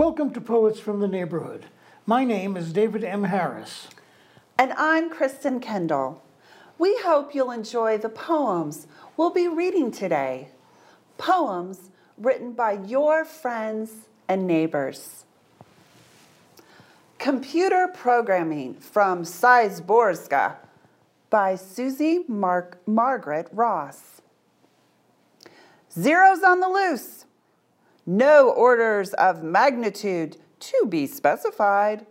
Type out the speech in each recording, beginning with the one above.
Welcome to Poets from the Neighborhood. My name is David M. Harris. And I'm Kristen Kendall. We hope you'll enjoy the poems we'll be reading today. Poems written by your friends and neighbors. Computer Programming from Szymborska by Susie Mar- Margaret Ross. Zeros on the loose. No orders of magnitude to be specified.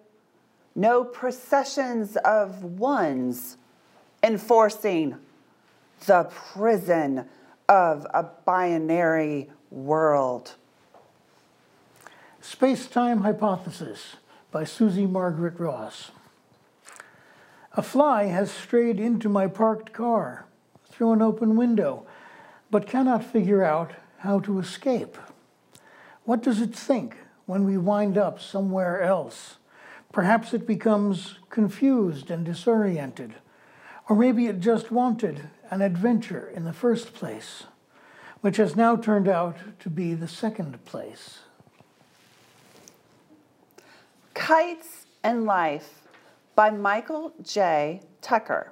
No processions of ones enforcing the prison of a binary world. Space Time Hypothesis by Susie Margaret Ross. A fly has strayed into my parked car through an open window, but cannot figure out how to escape. What does it think when we wind up somewhere else? Perhaps it becomes confused and disoriented, or maybe it just wanted an adventure in the first place, which has now turned out to be the second place. Kites and Life by Michael J. Tucker.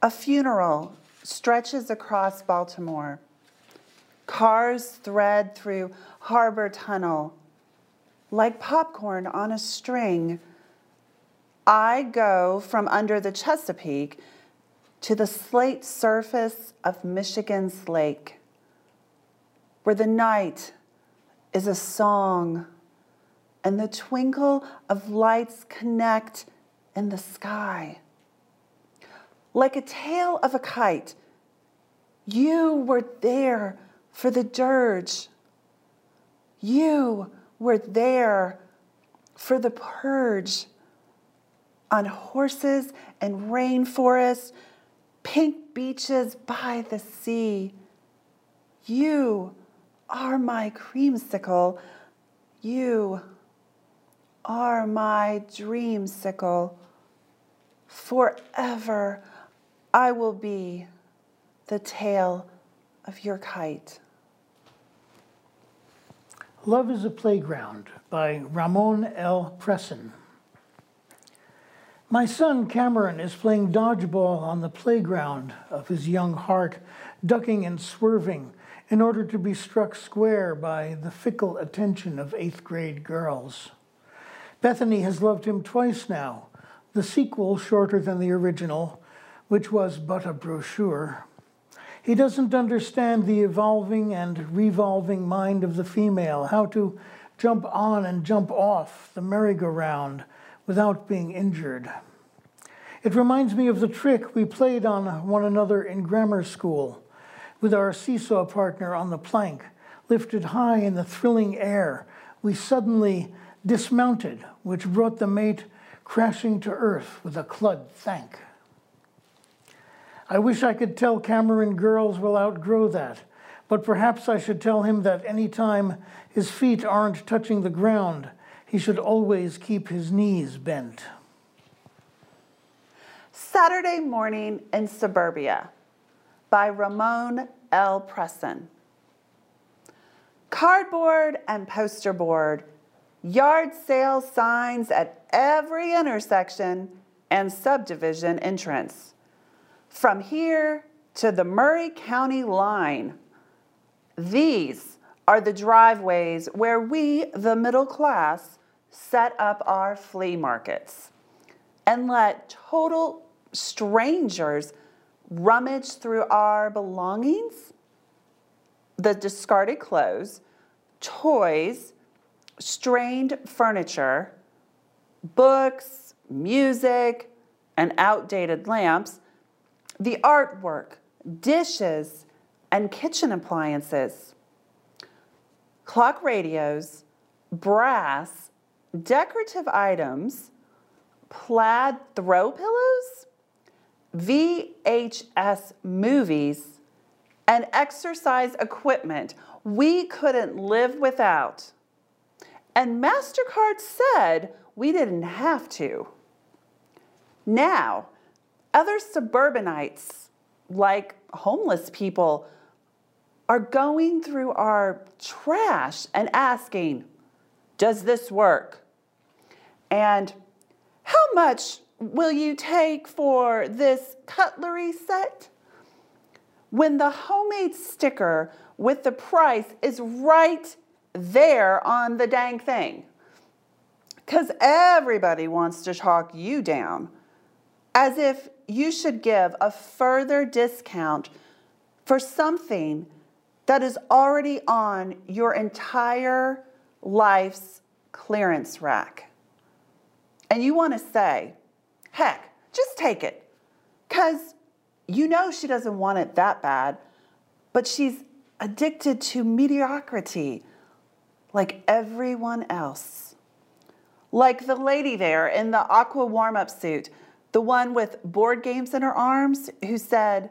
A funeral stretches across Baltimore. Cars thread through Harbor Tunnel like popcorn on a string. I go from under the Chesapeake to the slate surface of Michigan's lake, where the night is a song and the twinkle of lights connect in the sky. Like a tail of a kite, you were there for the dirge. You were there for the purge. On horses and rainforests, pink beaches by the sea. You are my creamsicle. You are my dreamsicle. Forever I will be the tail of your kite. Love is a Playground by Ramon L. Presson. My son Cameron is playing dodgeball on the playground of his young heart, ducking and swerving in order to be struck square by the fickle attention of eighth grade girls. Bethany has loved him twice now, the sequel shorter than the original, which was but a brochure. He doesn't understand the evolving and revolving mind of the female, how to jump on and jump off the merry-go-round without being injured. It reminds me of the trick we played on one another in grammar school, with our seesaw partner on the plank, lifted high in the thrilling air. We suddenly dismounted, which brought the mate crashing to earth with a clud thank. I wish I could tell Cameron girls will outgrow that, but perhaps I should tell him that any time his feet aren't touching the ground, he should always keep his knees bent. Saturday Morning in Suburbia by Ramon L. Presson. Cardboard and poster board yard sale signs at every intersection and subdivision entrance. From here to the Murray County line, these are the driveways where we, the middle class, set up our flea markets and let total strangers rummage through our belongings, the discarded clothes, toys, strained furniture, books, music, and outdated lamps, the artwork, dishes, and kitchen appliances, clock radios, brass, decorative items, plaid throw pillows, VHS movies, and exercise equipment we couldn't live without. And MasterCard said we didn't have to. Now, other suburbanites, like homeless people, are going through our trash and asking, Does this work? And how much will you take for this cutlery set? When the homemade sticker with the price is right there on the dang thing. Because everybody wants to talk you down as if you should give a further discount for something that is already on your entire life's clearance rack. And you want to say, heck, just take it. Because you know she doesn't want it that bad, but she's addicted to mediocrity like everyone else. Like the lady there in the aqua warm up suit, the one with board games in her arms, who said,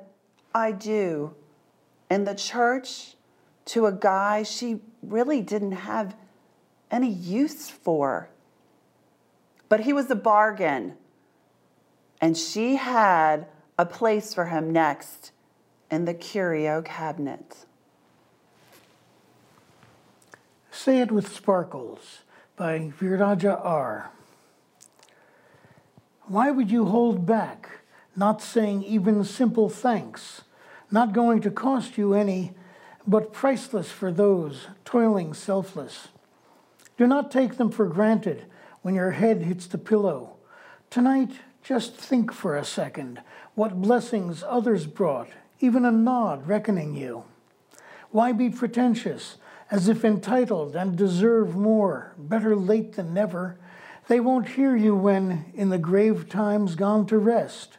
I do, in the church to a guy she really didn't have any use for. But he was a bargain, and she had a place for him next in the curio cabinet. Say It with Sparkles by Viraja R. Why would you hold back, not saying even simple thanks, not going to cost you any, but priceless for those toiling selfless? Do not take them for granted when your head hits the pillow. Tonight, just think for a second what blessings others brought, even a nod reckoning you. Why be pretentious, as if entitled and deserve more, better late than never? They won't hear you when, in the grave times gone to rest.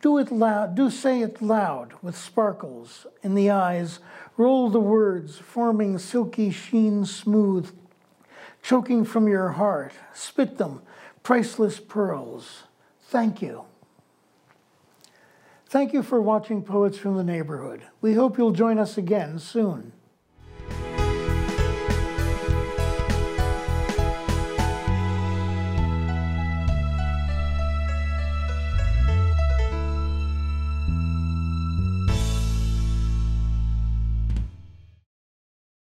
Do it loud, do say it loud, with sparkles in the eyes. Roll the words, forming silky sheen smooth, choking from your heart. Spit them, priceless pearls. Thank you. Thank you for watching Poets from the Neighborhood. We hope you'll join us again soon.